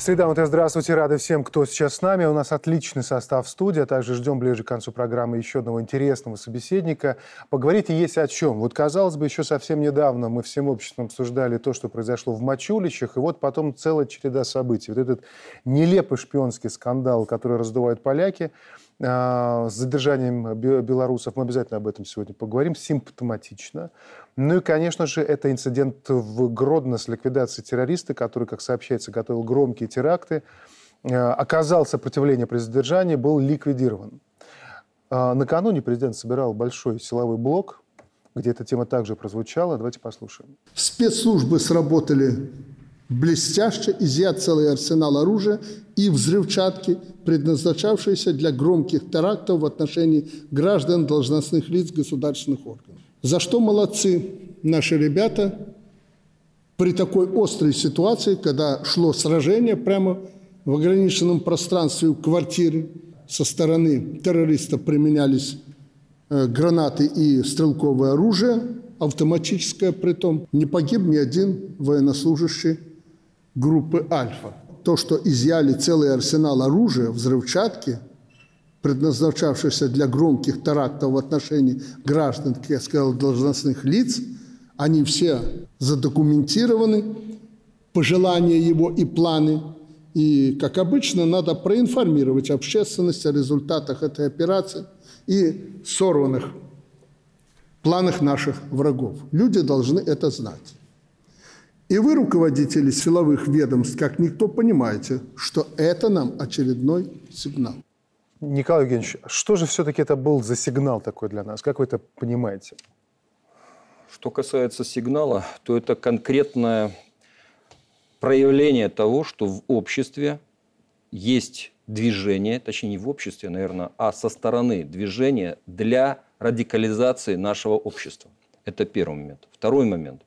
Среда, и здравствуйте, рады всем, кто сейчас с нами. У нас отличный состав студии, а также ждем ближе к концу программы еще одного интересного собеседника. Поговорить есть о чем. Вот, казалось бы, еще совсем недавно мы всем обществом обсуждали то, что произошло в Мачулищах, и вот потом целая череда событий. Вот этот нелепый шпионский скандал, который раздувают поляки, с задержанием белорусов. Мы обязательно об этом сегодня поговорим. Симптоматично. Ну и, конечно же, это инцидент в Гродно с ликвидацией террориста, который, как сообщается, готовил громкие теракты, э, оказал сопротивление при задержании, был ликвидирован. А, накануне президент собирал большой силовой блок, где эта тема также прозвучала. Давайте послушаем. Спецслужбы сработали блестяще, изъят целый арсенал оружия и взрывчатки, предназначавшиеся для громких терактов в отношении граждан, должностных лиц государственных органов. За что молодцы наши ребята при такой острой ситуации, когда шло сражение прямо в ограниченном пространстве у квартиры, со стороны террористов применялись э, гранаты и стрелковое оружие, автоматическое при том. Не погиб ни один военнослужащий группы «Альфа». То, что изъяли целый арсенал оружия, взрывчатки – предназначавшихся для громких терактов в отношении граждан, как я сказал, должностных лиц, они все задокументированы, пожелания его и планы. И, как обычно, надо проинформировать общественность о результатах этой операции и сорванных планах наших врагов. Люди должны это знать. И вы, руководители силовых ведомств, как никто понимаете, что это нам очередной сигнал. Николай Евгеньевич, что же все-таки это был за сигнал такой для нас? Как вы это понимаете? Что касается сигнала, то это конкретное проявление того, что в обществе есть движение, точнее не в обществе, наверное, а со стороны движения для радикализации нашего общества. Это первый момент. Второй момент.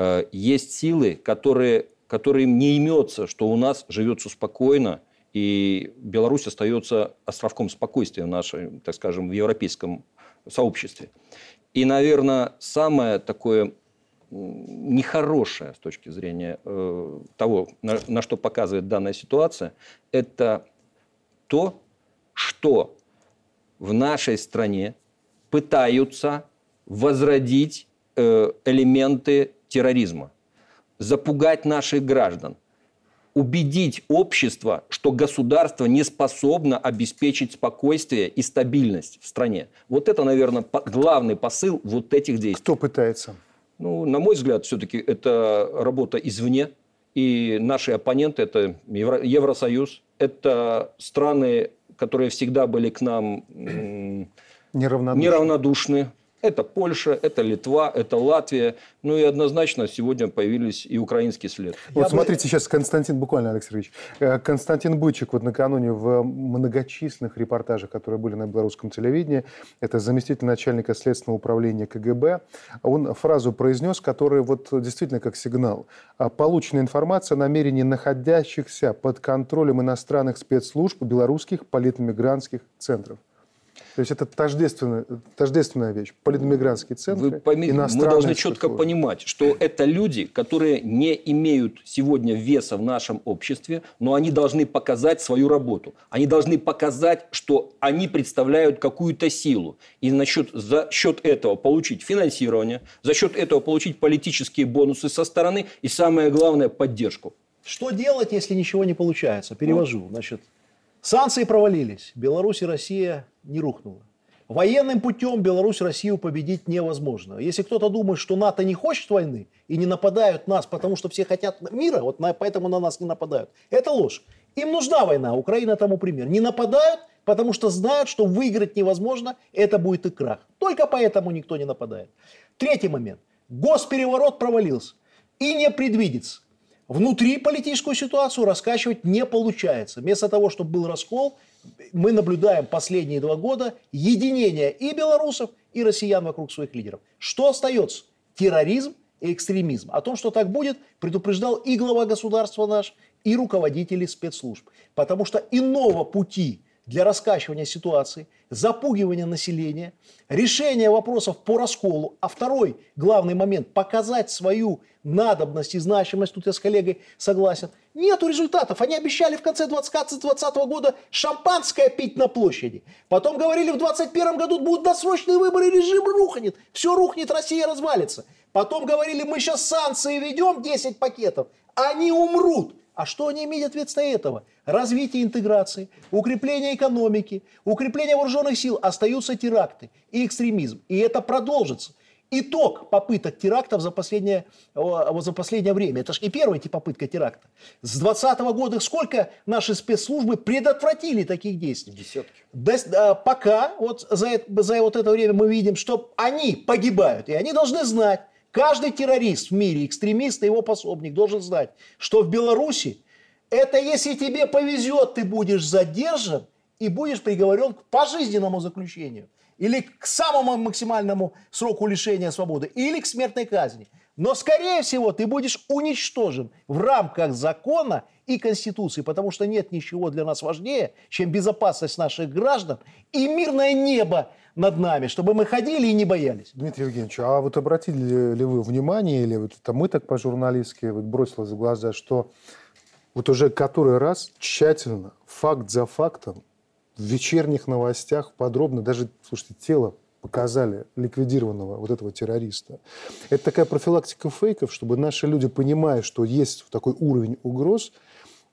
Э, есть силы, которые, которым не имется, что у нас живется спокойно, и Беларусь остается островком спокойствия в нашем, так скажем, в европейском сообществе. И, наверное, самое такое нехорошее с точки зрения э, того, на, на что показывает данная ситуация, это то, что в нашей стране пытаются возродить э, элементы терроризма, запугать наших граждан – убедить общество, что государство не способно обеспечить спокойствие и стабильность в стране. Вот это, наверное, главный посыл вот этих действий. Кто пытается? Ну, на мой взгляд, все-таки это работа извне. И наши оппоненты – это Евросоюз, это страны, которые всегда были к нам неравнодушны. неравнодушны. Это Польша, это Литва, это Латвия. Ну и однозначно сегодня появились и украинский след. Вот Я смотрите, бы... сейчас Константин, буквально, Алексей Сергеевич. Э, Константин Бычек вот накануне в многочисленных репортажах, которые были на белорусском телевидении, это заместитель начальника следственного управления КГБ, он фразу произнес, которая вот действительно как сигнал. Полученная информация о намерении находящихся под контролем иностранных спецслужб белорусских политмигрантских центров. То есть это тождественная, тождественная вещь. Политмигрантские центры, Вы поймите, Мы должны четко понимать, что это люди, которые не имеют сегодня веса в нашем обществе, но они должны показать свою работу. Они должны показать, что они представляют какую-то силу. И насчет, за счет этого получить финансирование, за счет этого получить политические бонусы со стороны и, самое главное, поддержку. Что делать, если ничего не получается? Перевожу. Значит, санкции провалились. Беларусь и Россия не рухнула. Военным путем Беларусь Россию победить невозможно. Если кто-то думает, что НАТО не хочет войны и не нападают нас, потому что все хотят мира, вот на, поэтому на нас не нападают, это ложь. Им нужна война, Украина тому пример. Не нападают, потому что знают, что выиграть невозможно, это будет и крах. Только поэтому никто не нападает. Третий момент. Госпереворот провалился и не предвидится. Внутри политическую ситуацию раскачивать не получается. Вместо того, чтобы был раскол, мы наблюдаем последние два года единение и белорусов, и россиян вокруг своих лидеров. Что остается? Терроризм и экстремизм. О том, что так будет, предупреждал и глава государства наш, и руководители спецслужб. Потому что иного пути для раскачивания ситуации, запугивания населения, решения вопросов по расколу. А второй главный момент – показать свою надобность и значимость, тут я с коллегой согласен. Нету результатов. Они обещали в конце 2020 года шампанское пить на площади. Потом говорили, в 2021 году будут досрочные выборы, режим рухнет. Все рухнет, Россия развалится. Потом говорили, мы сейчас санкции ведем, 10 пакетов. Они умрут. А что они имеют вместо этого? Развитие интеграции, укрепление экономики, укрепление вооруженных сил. Остаются теракты и экстремизм. И это продолжится. Итог попыток терактов за последнее, за последнее время. Это же не первая попытка теракта. С 2020 года сколько наши спецслужбы предотвратили таких действий? Десятки. До, пока вот за, за вот это время мы видим, что они погибают. И они должны знать, Каждый террорист в мире, экстремист и его пособник должен знать, что в Беларуси это если тебе повезет, ты будешь задержан и будешь приговорен к пожизненному заключению. Или к самому максимальному сроку лишения свободы. Или к смертной казни. Но, скорее всего, ты будешь уничтожен в рамках закона и Конституции, потому что нет ничего для нас важнее, чем безопасность наших граждан и мирное небо над нами, чтобы мы ходили и не боялись. Дмитрий Евгеньевич, а вот обратили ли вы внимание, или вот это мы так по-журналистски вот бросилось в глаза, что вот уже который раз тщательно, факт за фактом, в вечерних новостях подробно, даже, слушайте, тело показали ликвидированного вот этого террориста. Это такая профилактика фейков, чтобы наши люди, понимая, что есть такой уровень угроз,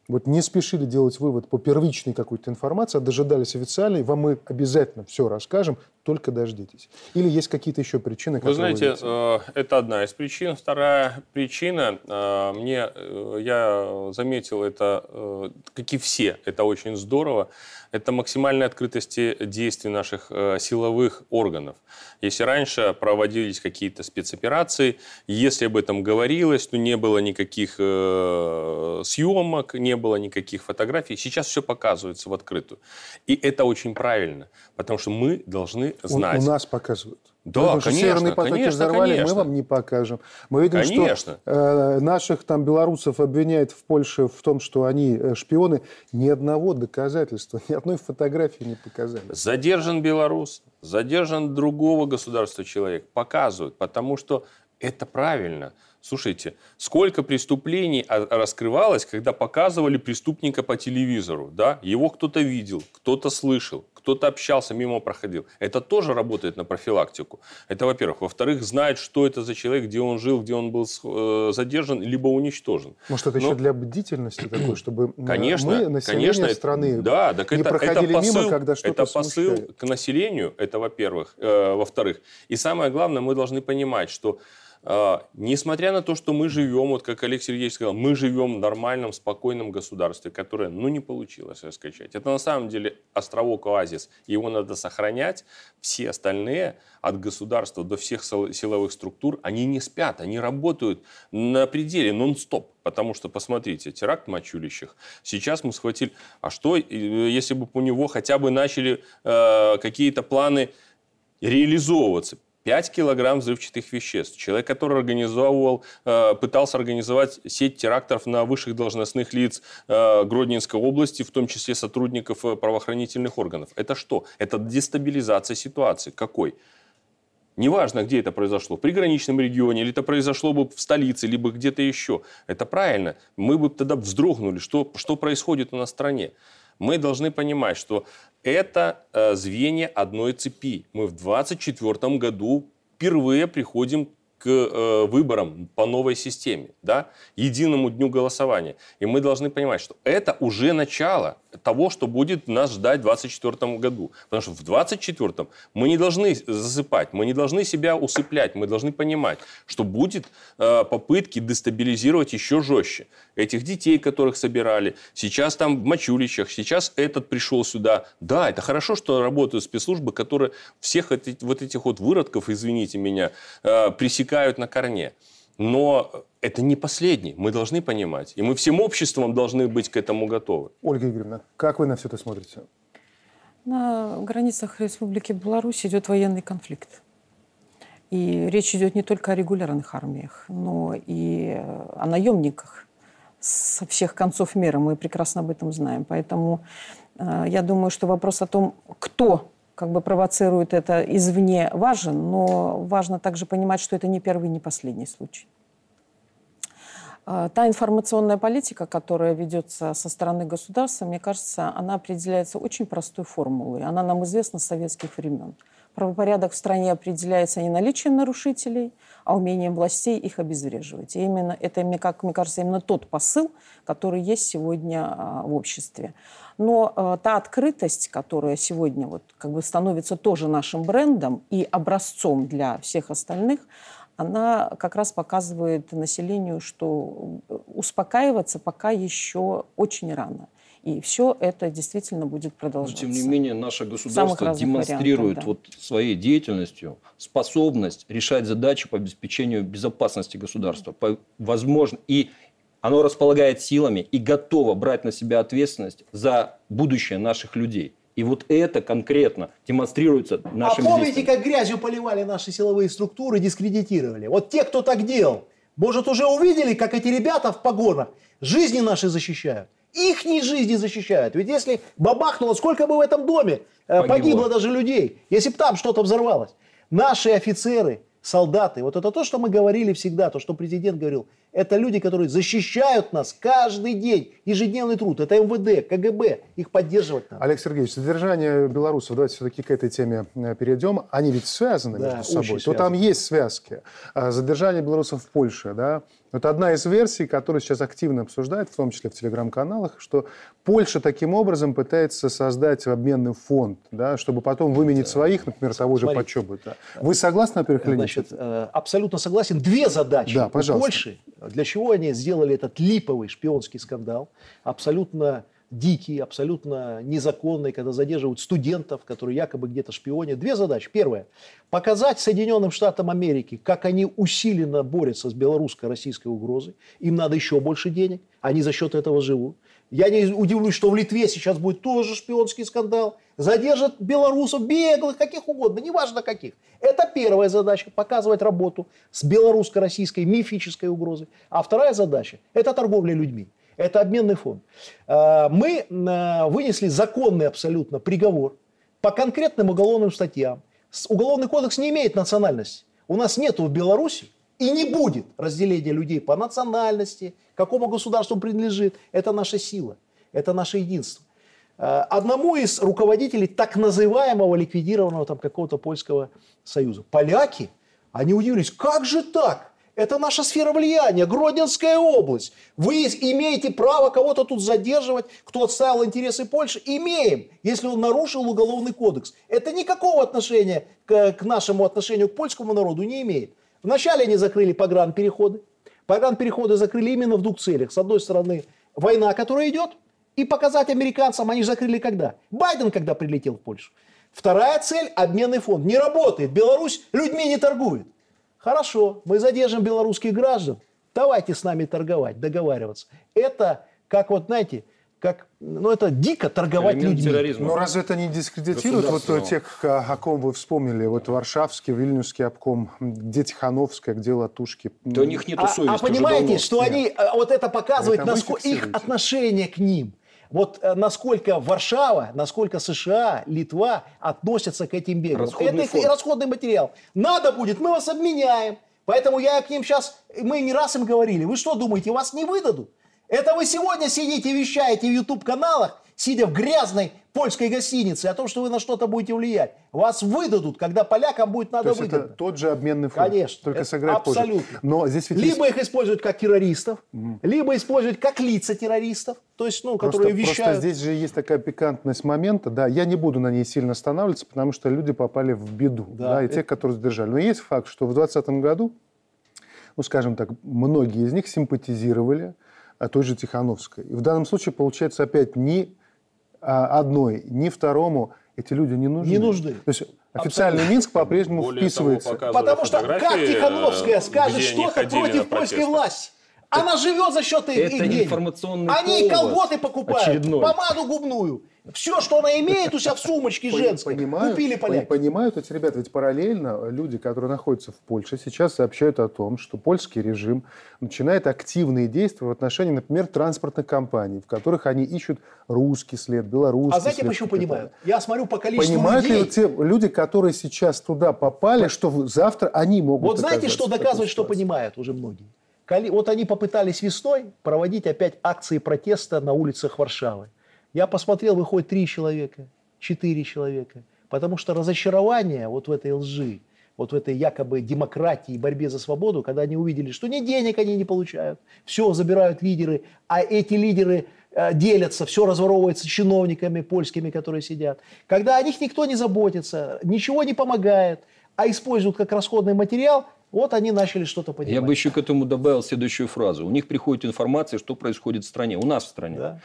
вот не спешили делать вывод по первичной какой-то информации, а дожидались официальной, вам мы обязательно все расскажем, только дождитесь. Или есть какие-то еще причины? Вы знаете, вы э, это одна из причин. Вторая причина, э, мне, э, я заметил это, как и все, это очень здорово, это максимальная открытость действий наших силовых органов. Если раньше проводились какие-то спецоперации, если об этом говорилось, то не было никаких съемок, не было никаких фотографий. Сейчас все показывается в открытую. И это очень правильно, потому что мы должны знать. У, у нас показывают. Да, Потому конечно, северные потоки конечно, взорвали, конечно. мы вам не покажем. Мы видим, конечно. что э, наших там белорусов обвиняют в Польше в том, что они э, шпионы. Ни одного доказательства, ни одной фотографии не показали. Задержан белорус, задержан другого государства человек. Показывают, потому что это правильно. Слушайте, сколько преступлений раскрывалось, когда показывали преступника по телевизору, да? Его кто-то видел, кто-то слышал, кто-то общался, мимо проходил. Это тоже работает на профилактику. Это, во-первых. Во-вторых, знает, что это за человек, где он жил, где он был э, задержан, либо уничтожен. Может, это Но... еще для бдительности такой, чтобы конечно, мы, население конечно, страны, да, так не это, проходили это посыл, мимо, когда что-то Это посыл к населению, это во-первых. Э, во-вторых, и самое главное, мы должны понимать, что а, несмотря на то, что мы живем, вот как Олег Сергеевич сказал, мы живем в нормальном, спокойном государстве, которое, ну, не получилось раскачать. Это на самом деле островок оазис. Его надо сохранять. Все остальные, от государства до всех силовых структур, они не спят, они работают на пределе, нон-стоп. Потому что, посмотрите, теракт в Мачулищах. Сейчас мы схватили... А что, если бы у него хотя бы начали э, какие-то планы реализовываться? 5 килограмм взрывчатых веществ. Человек, который организовывал, э, пытался организовать сеть терактов на высших должностных лиц э, Гродненской области, в том числе сотрудников э, правоохранительных органов. Это что? Это дестабилизация ситуации. Какой? Неважно, где это произошло, в приграничном регионе, или это произошло бы в столице, либо где-то еще. Это правильно. Мы бы тогда вздрогнули, что, что происходит у нас в стране мы должны понимать, что это э, звенья одной цепи. Мы в 2024 году впервые приходим к э, выборам по новой системе, да, единому дню голосования. И мы должны понимать, что это уже начало того, что будет нас ждать в 2024 году. Потому что в 2024 мы не должны засыпать, мы не должны себя усыплять, мы должны понимать, что будет э, попытки дестабилизировать еще жестче. Этих детей, которых собирали, сейчас там в Мачулищах, сейчас этот пришел сюда. Да, это хорошо, что работают спецслужбы, которые всех эти, вот этих вот выродков, извините меня, э, пресекают на корне. Но это не последний, мы должны понимать. И мы всем обществом должны быть к этому готовы. Ольга Игоревна, как вы на все это смотрите? На границах Республики Беларусь идет военный конфликт. И речь идет не только о регулярных армиях, но и о наемниках, со всех концов мира. Мы прекрасно об этом знаем. Поэтому э, я думаю, что вопрос о том, кто как бы провоцирует это извне, важен, но важно также понимать, что это не первый, не последний случай. Э, та информационная политика, которая ведется со стороны государства, мне кажется, она определяется очень простой формулой. Она нам известна с советских времен. Правопорядок в стране определяется не наличием нарушителей, а умением властей их обезвреживать. И именно это, как мне кажется, именно тот посыл, который есть сегодня а, в обществе. Но а, та открытость, которая сегодня вот как бы становится тоже нашим брендом и образцом для всех остальных, она как раз показывает населению, что успокаиваться пока еще очень рано. И все это действительно будет продолжаться. Но, тем не менее, наше государство демонстрирует да. вот своей деятельностью способность решать задачи по обеспечению безопасности государства. По, возможно, и оно располагает силами и готово брать на себя ответственность за будущее наших людей. И вот это конкретно демонстрируется нашим А помните, действием. как грязью поливали наши силовые структуры, дискредитировали? Вот те, кто так делал, может, уже увидели, как эти ребята в погонах жизни наши защищают? Их жизни защищают. Ведь если бабахнуло, сколько бы в этом доме э, погибло, погибло даже людей, если бы там что-то взорвалось. Наши офицеры, солдаты, вот это то, что мы говорили всегда, то, что президент говорил, это люди, которые защищают нас каждый день, ежедневный труд. Это МВД, КГБ, их поддерживать надо. Олег Сергеевич, задержание белорусов, давайте все-таки к этой теме э, перейдем. Они ведь связаны да, между собой. То там есть связки. А задержание белорусов в Польше, да, это одна из версий, которую сейчас активно обсуждают, в том числе в телеграм-каналах, что Польша таким образом пытается создать обменный фонд, да, чтобы потом выменить своих, например, того же Почобыта. Вы согласны, во-первых, или Значит, э, абсолютно согласен. Две задачи да, пожалуйста. Польши. Для чего они сделали этот липовый шпионский скандал? Абсолютно дикий, абсолютно незаконный, когда задерживают студентов, которые якобы где-то шпионят. Две задачи. Первая – показать Соединенным Штатам Америки, как они усиленно борются с белорусско-российской угрозой. Им надо еще больше денег, они за счет этого живут. Я не удивлюсь, что в Литве сейчас будет тоже шпионский скандал. Задержат белорусов, беглых, каких угодно, неважно каких. Это первая задача – показывать работу с белорусско-российской мифической угрозой. А вторая задача – это торговля людьми. Это обменный фонд. А, мы а, вынесли законный абсолютно приговор по конкретным уголовным статьям. Уголовный кодекс не имеет национальности. У нас нет в Беларуси и не будет разделения людей по национальности, какому государству принадлежит. Это наша сила, это наше единство. А, одному из руководителей так называемого ликвидированного там какого-то польского союза. Поляки, они удивились, как же так? Это наша сфера влияния, Гродненская область. Вы имеете право кого-то тут задерживать, кто отставил интересы Польши? Имеем, если он нарушил уголовный кодекс. Это никакого отношения к, к нашему отношению к польскому народу не имеет. Вначале они закрыли погранпереходы. Погранпереходы закрыли именно в двух целях. С одной стороны, война, которая идет, и показать американцам, они закрыли когда? Байден когда прилетел в Польшу. Вторая цель – обменный фонд. Не работает. Беларусь людьми не торгует. Хорошо, мы задержим белорусских граждан, давайте с нами торговать, договариваться. Это, как вот, знаете, как, ну, это дико торговать Элемент людьми. Терроризма. Но разве это не дискредитирует вот тех, о ком вы вспомнили? Вот Варшавский, Вильнюсский обком, где Тихановская, где Латушки? Да у них нет совести А, а понимаете, что нет. они, вот это показывает это насколько их отношение к ним. Вот э, насколько Варшава, насколько США, Литва относятся к этим бегам. Это их фонд. расходный материал. Надо будет, мы вас обменяем. Поэтому я к ним сейчас, мы не раз им говорили, вы что думаете, вас не выдадут? Это вы сегодня сидите, вещаете в YouTube-каналах, сидя в грязной польской гостинице, о том, что вы на что-то будете влиять. Вас выдадут, когда полякам будет надо То есть выгодно. это тот же обменный фонд, Конечно. только сыграть абсолютно. позже. Но здесь ведь либо есть... их используют как террористов, угу. либо используют как лица террористов, то есть, ну, которые просто, вещают. Просто здесь же есть такая пикантность момента, да, я не буду на ней сильно останавливаться, потому что люди попали в беду, да, да и это... те, которые задержали. Но есть факт, что в 2020 году, ну, скажем так, многие из них симпатизировали той же Тихановской. И в данном случае получается опять а, одной, ни второму эти люди не нужны. Не нужны. То есть официальный Абсолютно. Минск по-прежнему вписывается. Того, Потому что как Тихановская скажет что-то против польской власти? Она живет за счет их, Это их денег. информационный Они повод колготы покупают, очередной. помаду губную. Все, что она имеет у себя в сумочке женской, Понимают, купили поляки. Понимают эти ребята, ведь параллельно люди, которые находятся в Польше, сейчас сообщают о том, что польский режим начинает активные действия в отношении, например, транспортных компаний, в которых они ищут русский след, белорусский А знаете, след. почему понимают? Я смотрю по количеству Понимают ли людей. вот те люди, которые сейчас туда попали, что завтра они могут Вот знаете, что доказывает, что понимают уже многие? Вот они попытались весной проводить опять акции протеста на улицах Варшавы. Я посмотрел, выходит три человека, четыре человека. Потому что разочарование вот в этой лжи, вот в этой якобы демократии борьбе за свободу, когда они увидели, что ни денег они не получают, все забирают лидеры, а эти лидеры э, делятся, все разворовывается чиновниками польскими, которые сидят. Когда о них никто не заботится, ничего не помогает, а используют как расходный материал, вот они начали что-то понимать. Я бы еще к этому добавил следующую фразу. У них приходит информация, что происходит в стране. У нас в стране. Да.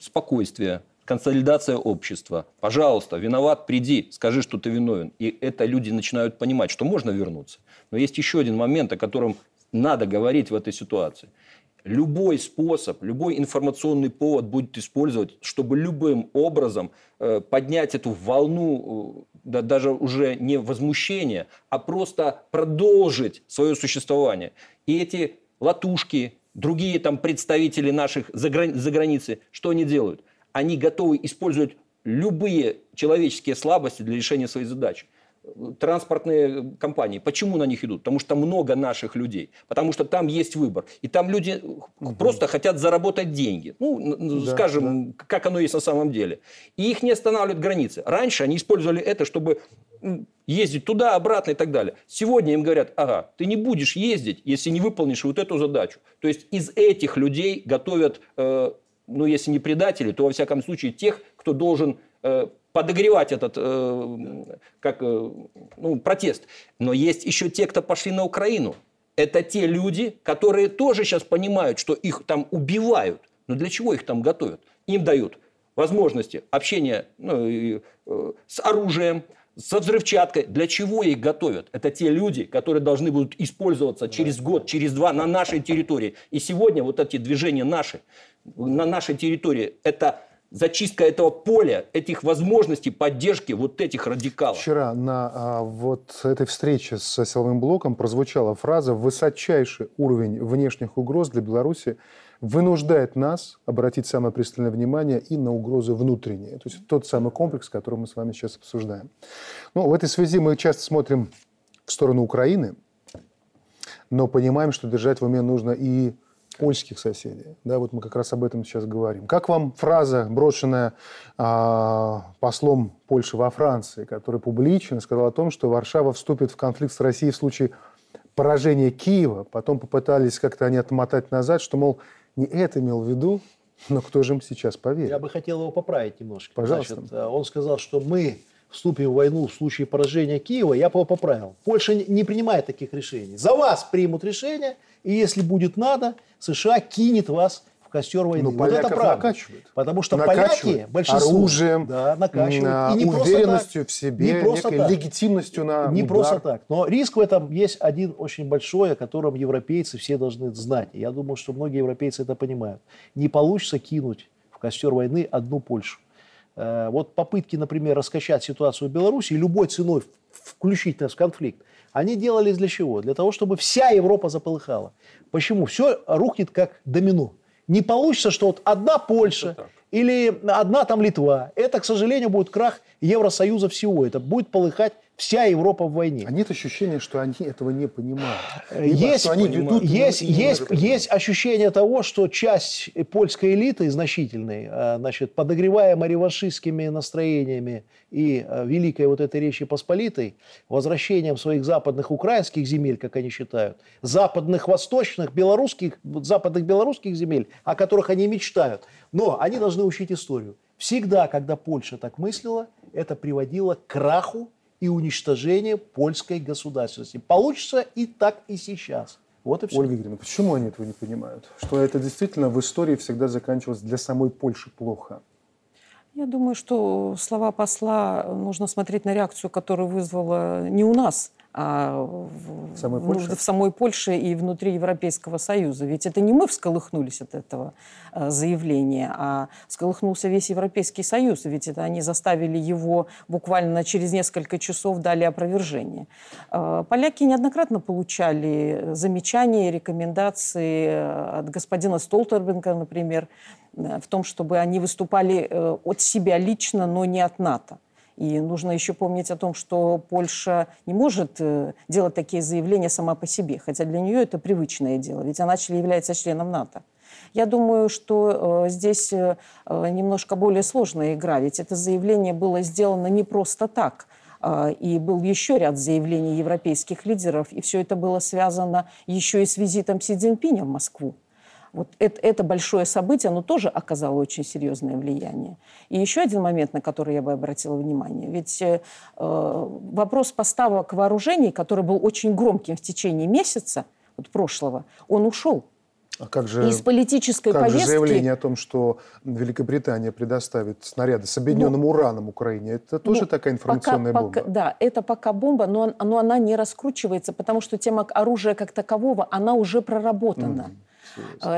Спокойствие, консолидация общества. Пожалуйста, виноват, приди, скажи, что ты виновен. И это люди начинают понимать, что можно вернуться. Но есть еще один момент, о котором надо говорить в этой ситуации. Любой способ, любой информационный повод будет использовать, чтобы любым образом э, поднять эту волну, э, да, даже уже не возмущения, а просто продолжить свое существование. И эти латушки, другие там представители наших за, грани- за границей, что они делают? Они готовы использовать любые человеческие слабости для решения своей задачи. Транспортные компании, почему на них идут? Потому что много наших людей, потому что там есть выбор. И там люди просто хотят заработать деньги. Ну, Да, скажем, как оно есть на самом деле. И их не останавливают границы. Раньше они использовали это, чтобы ездить туда, обратно и так далее. Сегодня им говорят, ага, ты не будешь ездить, если не выполнишь вот эту задачу. То есть из этих людей готовят, э, ну, если не предателей, то, во всяком случае, тех, кто должен э, подогревать этот э, как, э, ну, протест. Но есть еще те, кто пошли на Украину. Это те люди, которые тоже сейчас понимают, что их там убивают. Но для чего их там готовят? Им дают возможности общения ну, и, э, с оружием, со взрывчаткой. Для чего их готовят? Это те люди, которые должны будут использоваться через год, через два на нашей территории. И сегодня вот эти движения наши, на нашей территории, это зачистка этого поля, этих возможностей поддержки вот этих радикалов. Вчера на а, вот этой встрече с силовым блоком прозвучала фраза «высочайший уровень внешних угроз для Беларуси вынуждает нас обратить самое пристальное внимание и на угрозы внутренние». То есть тот самый комплекс, который мы с вами сейчас обсуждаем. Ну, в этой связи мы часто смотрим в сторону Украины, но понимаем, что держать в уме нужно и польских соседей. Да, вот мы как раз об этом сейчас говорим. Как вам фраза, брошенная а, послом Польши во Франции, который публично сказал о том, что Варшава вступит в конфликт с Россией в случае поражения Киева. Потом попытались как-то они отмотать назад, что, мол, не это имел в виду, но кто же им сейчас поверит? Я бы хотел его поправить немножко. Пожалуйста. Значит, э, он сказал, что мы вступим в войну в случае поражения Киева. Я его поправил. Польша не- принимает таких решений. За вас примут решение, и если будет надо, США кинет вас в костер войны. Ну, вот это правда. накачивают. Потому что Накачивают поляки, большинство, оружием, да, накачивают. на И не уверенностью так. в себе, не просто так. легитимностью на Не удар. просто так. Но риск в этом есть один очень большой, о котором европейцы все должны знать. Я думаю, что многие европейцы это понимают. Не получится кинуть в костер войны одну Польшу. Э, Вот попытки, например, раскачать ситуацию в Беларуси любой ценой включить нас в конфликт, они делались для чего? Для того, чтобы вся Европа заполыхала. Почему? Все рухнет как домино. Не получится, что вот одна Польша или одна там Литва. Это, к сожалению, будет крах Евросоюза всего. Это будет полыхать вся Европа в войне. А нет ощущения, что они этого не понимают? Либо Есть, что они ведут есть, именно есть, есть ощущение того, что часть польской элиты значительной, э, значит, подогреваемая реваншистскими настроениями и э, великой вот этой Речи Посполитой, возвращением своих западных украинских земель, как они считают, западных восточных белорусских, западных белорусских земель, о которых они мечтают. Но они должны учить историю. Всегда, когда Польша так мыслила, это приводило к краху и уничтожению польской государственности. Получится и так, и сейчас. Вот и все. Ольга Игоревна, почему они этого не понимают? Что это действительно в истории всегда заканчивалось для самой Польши плохо? Я думаю, что слова посла нужно смотреть на реакцию, которую вызвала не у нас, а в, самой Польше? в самой Польше и внутри Европейского Союза. Ведь это не мы всколыхнулись от этого э, заявления, а всколыхнулся весь Европейский Союз. Ведь это они заставили его буквально через несколько часов дали опровержение. Э, поляки неоднократно получали замечания, рекомендации э, от господина Столтербенга, например, в том, чтобы они выступали от себя лично, но не от НАТО. И нужно еще помнить о том, что Польша не может э, делать такие заявления сама по себе, хотя для нее это привычное дело, ведь она является членом НАТО. Я думаю, что э, здесь э, немножко более сложная игра, ведь это заявление было сделано не просто так. И был еще ряд заявлений европейских лидеров, и все это было связано еще и с визитом Си Цзиньпиня в Москву. Вот это, это большое событие, оно тоже оказало очень серьезное влияние. И еще один момент, на который я бы обратила внимание. Ведь э, вопрос поставок вооружений, который был очень громким в течение месяца вот прошлого, он ушел. А как же, из политической как повестки... же заявление о том, что Великобритания предоставит снаряды с объединенным ну, ураном Украине, это тоже ну, такая информационная пока, бомба? Пока, да, это пока бомба, но, но она не раскручивается, потому что тема оружия как такового, она уже проработана. Mm э,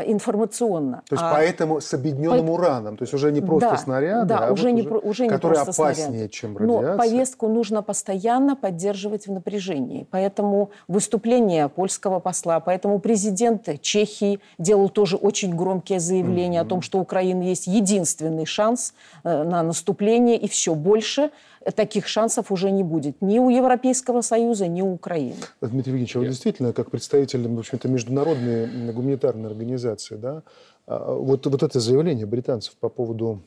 информационно. То есть а, поэтому с объединенным по... ураном, то есть уже не просто да, снаряды, да, а уже вот не, уже, уже не которые просто опаснее, снаряд. чем радиация. Но повестку нужно постоянно поддерживать в напряжении. Поэтому выступление польского посла, поэтому президент Чехии делал тоже очень громкие заявления mm-hmm. о том, что у Украины есть единственный шанс э, на наступление и все больше – таких шансов уже не будет ни у Европейского Союза, ни у Украины. Дмитрий Евгеньевич, а вы действительно, как представитель, в общем-то, международной гуманитарной организации, да, а, вот, вот это заявление британцев по поводу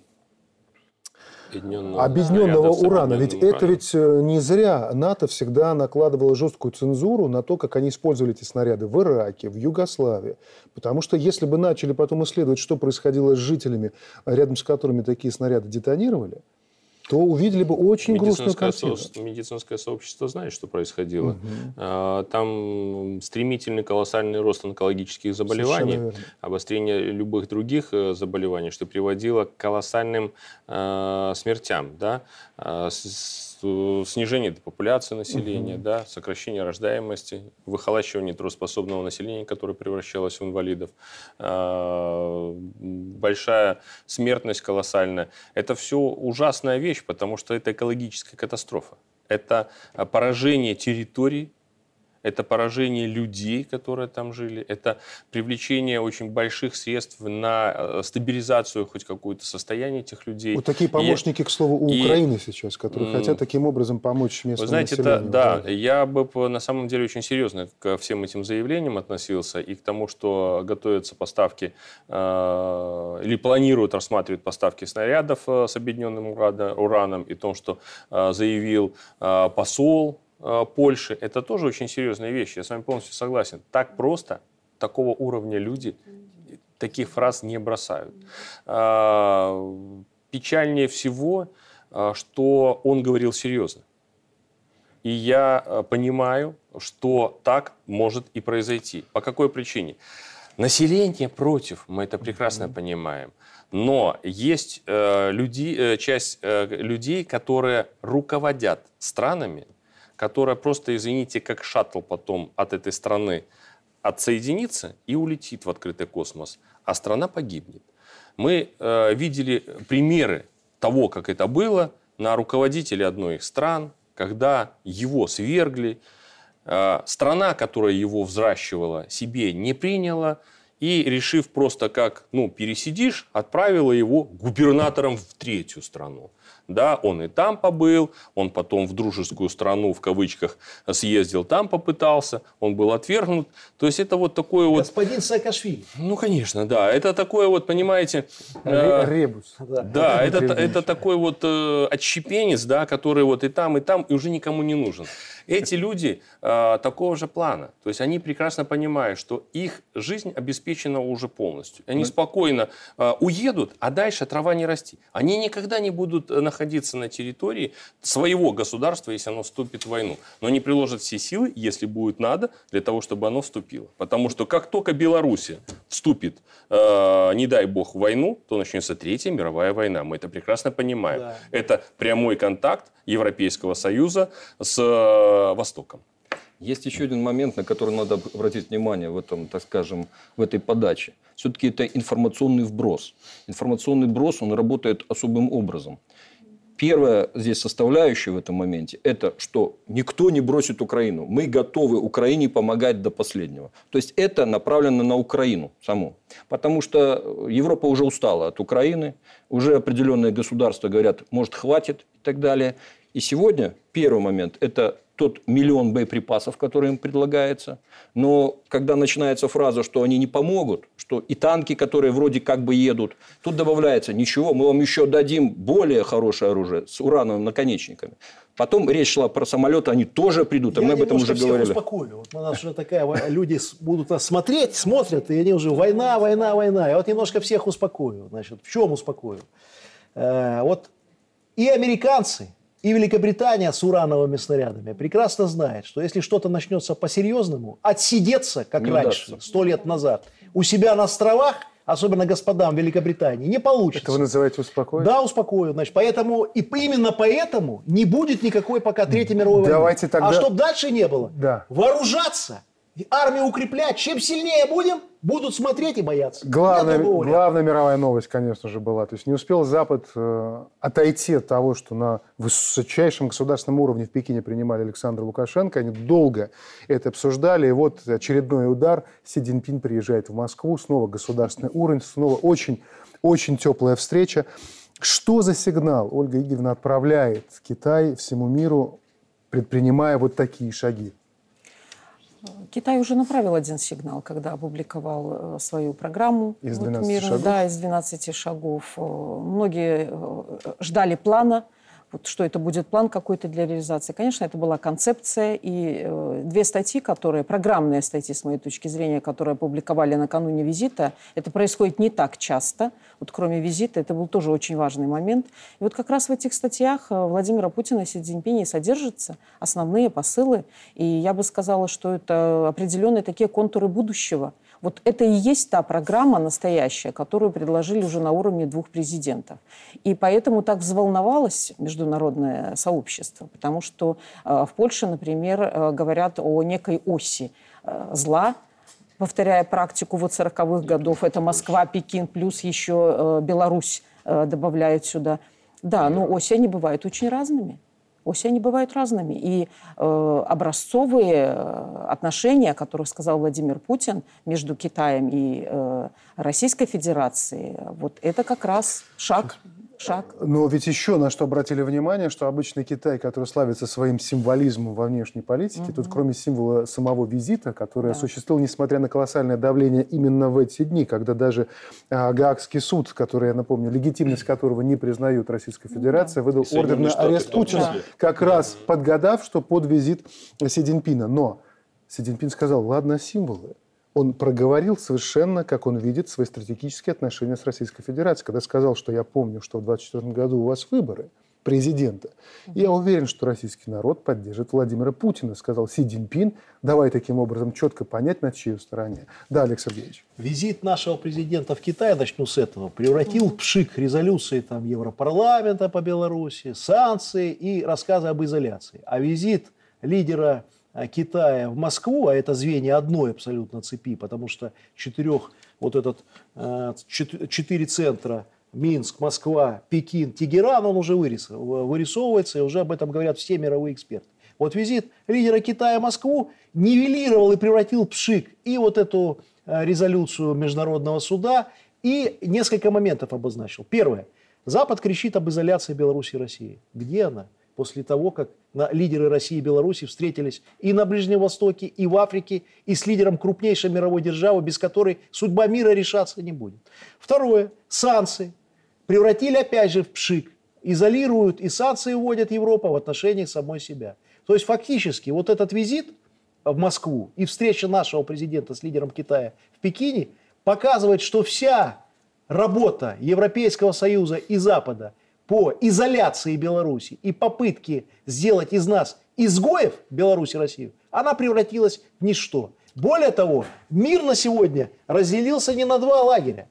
объединенного, объединенного урана. Ведь урана. это ведь э, не зря НАТО всегда накладывало жесткую цензуру на то, как они использовали эти снаряды в Ираке, в Югославии. Потому что если бы начали потом исследовать, что происходило с жителями, рядом с которыми такие снаряды детонировали, то увидели бы очень грустную картину. Со, медицинское сообщество знает, что происходило. Угу. Там стремительный колоссальный рост онкологических заболеваний, обострение любых других э, заболеваний, что приводило к колоссальным э, смертям. Да? А, снижение популяции населения, угу. да, сокращение рождаемости, выхолащивание трудоспособного населения, которое превращалось в инвалидов, а, большая смертность колоссальная. Это все ужасная вещь, потому что это экологическая катастрофа. Это поражение территорий, это поражение людей, которые там жили, это привлечение очень больших средств на э, стабилизацию хоть какое-то состояние этих людей. Вот такие помощники, и, к слову, у и, Украины сейчас, которые и, хотят таким образом помочь местному Вы знаете, населению. Это, да, я бы на самом деле очень серьезно к всем этим заявлениям относился и к тому, что готовятся поставки э, или планируют рассматривать поставки снарядов э, с объединенным ураном, и том, что э, заявил э, посол Польши, это тоже очень серьезная вещь. Я с вами полностью согласен. Так просто, такого уровня люди таких фраз не бросают. А, печальнее всего, а, что он говорил серьезно. И я э, понимаю, что так может и произойти. По какой причине? Население против, мы это прекрасно понимаем. Но есть э, люди, э, часть э, людей, которые руководят странами, которая просто, извините, как шаттл потом от этой страны отсоединится и улетит в открытый космос, а страна погибнет. Мы э, видели примеры того, как это было на руководителе одной из стран, когда его свергли, э, страна, которая его взращивала, себе не приняла, и, решив просто как, ну, пересидишь, отправила его губернатором в третью страну. Да, он и там побыл, он потом в дружескую страну, в кавычках, съездил, там попытался, он был отвергнут. То есть это вот такое вот... Господин Саакашвили. Ну, конечно, да. Это такое вот, понимаете... Э, Ребус. Да, да это, это такой вот э, отщепенец, да, который вот и там, и там, и уже никому не нужен. Эти люди э, такого же плана. То есть они прекрасно понимают, что их жизнь обеспечена уже полностью. Они спокойно э, уедут, а дальше трава не расти. Они никогда не будут э, находиться на территории своего государства, если оно вступит в войну. Но они приложат все силы, если будет надо, для того, чтобы оно вступило. Потому что как только Белоруссия вступит, э, не дай бог, в войну, то начнется Третья мировая война. Мы это прекрасно понимаем. Да. Это прямой контакт Европейского Союза с э, Востоком. Есть еще один момент, на который надо обратить внимание в этом, так скажем, в этой подаче. Все-таки это информационный вброс. Информационный вброс, он работает особым образом. Первая здесь составляющая в этом моменте – это что никто не бросит Украину. Мы готовы Украине помогать до последнего. То есть это направлено на Украину саму. Потому что Европа уже устала от Украины. Уже определенные государства говорят, может, хватит и так далее. И сегодня первый момент – это тот миллион боеприпасов, который им предлагается. Но когда начинается фраза, что они не помогут, что и танки, которые вроде как бы едут, тут добавляется, ничего, мы вам еще дадим более хорошее оружие с урановыми наконечниками. Потом речь шла про самолеты, они тоже придут, а Я мы об этом уже говорили. успокою. Вот у нас уже такая, люди будут нас смотреть, смотрят, и они уже война, война, война. Я вот немножко всех успокою. Значит, в чем успокою? Э, вот и американцы, и Великобритания с урановыми снарядами прекрасно знают, что если что-то начнется по-серьезному, отсидеться, как Не раньше, сто лет назад, у себя на островах, особенно господам Великобритании, не получится. Это вы называете успокоить? Да, успокою. Значит, поэтому, и именно поэтому не будет никакой пока Третьей мировой войны. Давайте тогда- А чтобы дальше не было, Да. вооружаться, армию укреплять. Чем сильнее будем, будут смотреть и бояться. Главная, главная мировая новость, конечно же, была. То есть не успел Запад э, отойти от того, что на высочайшем государственном уровне в Пекине принимали Александра Лукашенко. Они долго это обсуждали. И вот очередной удар. Си Цзиньпин приезжает в Москву. Снова государственный уровень. Снова очень, очень теплая встреча. Что за сигнал Ольга Игоревна отправляет Китай всему миру, предпринимая вот такие шаги? Китай уже направил один сигнал, когда опубликовал э, свою программу. Из вот 12 мирную. шагов? Да, из 12 шагов. Э, Многие э, ждали плана, вот что это будет план какой-то для реализации. Конечно, это была концепция, и э, две статьи, которые, программные статьи, с моей точки зрения, которые опубликовали накануне визита, это происходит не так часто. Вот кроме визита, это был тоже очень важный момент. И вот как раз в этих статьях э, Владимира Путина и Си Цзиньпиня содержатся основные посылы. И я бы сказала, что это определенные такие контуры будущего. Вот это и есть та программа настоящая, которую предложили уже на уровне двух президентов. И поэтому так взволновалось международное сообщество, потому что э, в Польше, например, э, говорят о некой оси э, зла, повторяя практику вот 40-х годов. Это Москва, Пекин, плюс еще Беларусь добавляют сюда. Да, но оси они бывают очень разными. Оси они бывают разными. И э, образцовые э, отношения, о которых сказал Владимир Путин между Китаем и э, Российской Федерацией, вот это как раз шаг, шаг. Но ведь еще на что обратили внимание, что обычный Китай, который славится своим символизмом во внешней политике, тут кроме символа самого визита, который Да. осуществил, несмотря на колоссальное давление именно в эти дни, когда даже а, Гаагский суд, который, я напомню, легитимность которого не признают Российская Федерация, выдал И ордер на арест Путина, как раз подгадав, что под визит Си Цзиньпина. Но Си Цзиньпин сказал, ладно, символы. Он проговорил совершенно, как он видит, свои стратегические отношения с Российской Федерацией, когда сказал, что я помню, что в 2024 году у вас выборы президента. И я уверен, что российский народ поддержит Владимира Путина, сказал Си Цзиньпин, давай таким образом четко понять, на чьей стороне. Да, Олег Сергеевич. Визит нашего президента в Китай, начну с этого, превратил в пшик резолюции там, Европарламента по Беларуси, санкции и рассказы об изоляции. А визит лидера Китая в Москву, а это звенья одной абсолютно цепи, потому что четырех, вот этот, э, чет- четыре центра Минск, Москва, Пекин, Тегеран, он уже вырис- вырисовывается, и уже об этом говорят все мировые эксперты. Вот визит лидера Китая в Москву нивелировал и превратил пшик и вот эту э, резолюцию Международного суда, и несколько моментов обозначил. Первое. Запад кричит об изоляции Беларуси и России. Где она? После того, как на- лидеры России и Беларуси встретились и на Ближнем Востоке, и в Африке, и с лидером крупнейшей мировой державы, без которой судьба мира решаться не будет. Второе. Санкции превратили опять же в пшик. Изолируют и санкции вводят Европа в отношении самой себя. То есть фактически вот этот визит в Москву и встреча нашего президента с лидером Китая в Пекине показывает, что вся работа Европейского Союза и Запада по изоляции Беларуси и попытке сделать из нас изгоев Беларусь и Россию, она превратилась в ничто. Более того, мир на сегодня разделился не на два лагеря.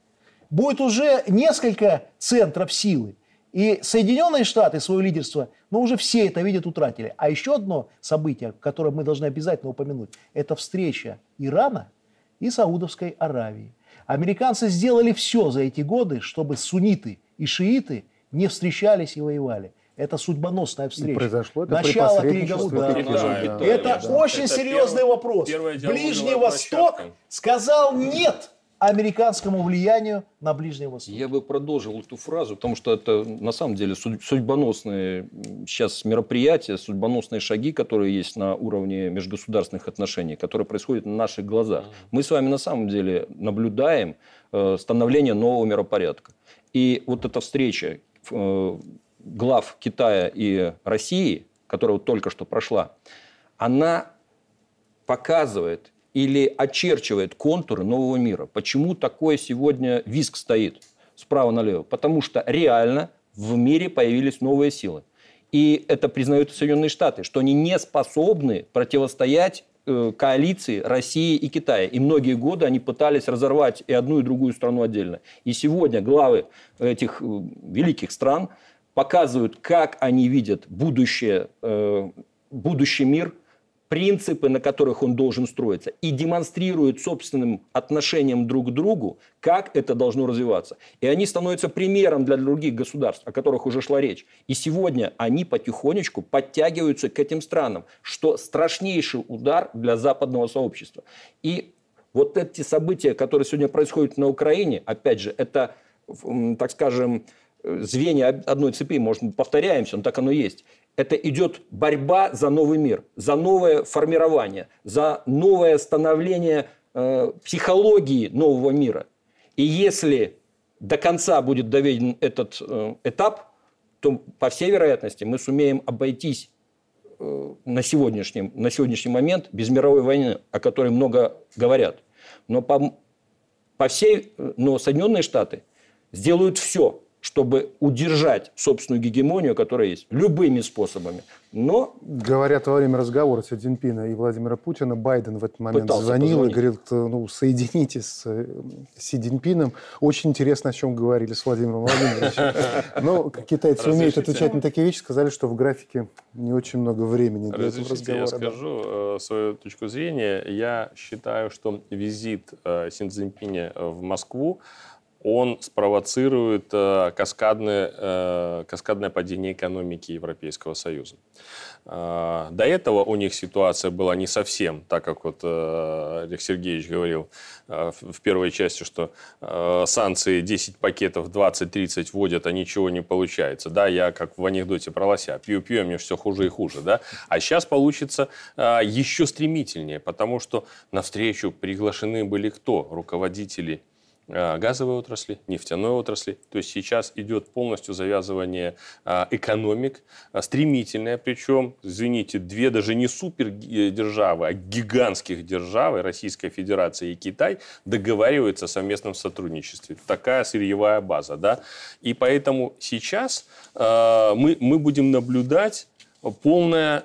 Будет уже несколько центров силы. И Соединенные Штаты свое лидерство, ну уже все это видят, утратили. А еще одно событие, которое мы должны обязательно упомянуть, это встреча Ирана и Саудовской Аравии. Американцы сделали все за эти годы, чтобы сунниты и шииты не встречались и воевали. Это судьбоносная встреча. И произошло это Начало переговоров. Да. Да, да, это да, очень это серьезный первый, вопрос. Ближний Восток сказал нет американскому влиянию на Ближний Восток. Я бы продолжил эту фразу, потому что это на самом деле судьбоносные сейчас мероприятия, судьбоносные шаги, которые есть на уровне межгосударственных отношений, которые происходят на наших глазах. Мы с вами на самом деле наблюдаем э, становление нового миропорядка. И вот эта встреча глав Китая и России, которая вот только что прошла, она показывает или очерчивает контуры нового мира. Почему такой сегодня виск стоит справа налево? Потому что реально в мире появились новые силы. И это признают Соединенные Штаты, что они не способны противостоять э, коалиции России и Китая. И многие годы они пытались разорвать и одну, и другую страну отдельно. И сегодня главы этих э, великих стран показывают, как они видят будущее, э, будущий мир – принципы, на которых он должен строиться, и демонстрирует собственным отношением друг к другу, как это должно развиваться. И они становятся примером для других государств, о которых уже шла речь. И сегодня они потихонечку подтягиваются к этим странам, что страшнейший удар для западного сообщества. И вот эти события, которые сегодня происходят на Украине, опять же, это, так скажем, звенья одной цепи, может, повторяемся, но так оно есть это идет борьба за новый мир, за новое формирование, за новое становление э, психологии нового мира. И если до конца будет доведен этот э, этап, то, по всей вероятности, мы сумеем обойтись э, на, сегодняшний, на сегодняшний момент без мировой войны, о которой много говорят. Но, по, по всей, но Соединенные Штаты сделают все, чтобы удержать собственную гегемонию, которая есть, любыми способами. Но... Говорят, во время разговора Си Цзиньпина и Владимира Путина Байден в этот момент звонил позвонить. и говорил, ну, соединитесь с э, Си Цзиньпином. Очень интересно, о чем говорили с Владимиром Владимировичем. Но китайцы умеют отвечать на такие вещи, сказали, что в графике не очень много времени для этого разговора. я скажу э, свою точку зрения. Я считаю, что визит э, Си Цзиньпиня в Москву он спровоцирует э, каскадное, э, каскадное падение экономики Европейского Союза. Э, до этого у них ситуация была не совсем, так как вот э, Олег Сергеевич говорил э, в, в первой части, что э, санкции 10 пакетов 20-30 вводят, а ничего не получается. Да, я как в анекдоте про лося, пью-пью, а мне все хуже и хуже. Да? А сейчас получится э, еще стремительнее, потому что навстречу приглашены были кто? Руководители газовой отрасли, нефтяной отрасли. То есть сейчас идет полностью завязывание э, экономик, э, стремительное, причем, извините, две даже не супердержавы, а гигантских державы, Российская Федерация и Китай, договариваются о совместном сотрудничестве. Такая сырьевая база. Да? И поэтому сейчас мы, мы будем наблюдать полное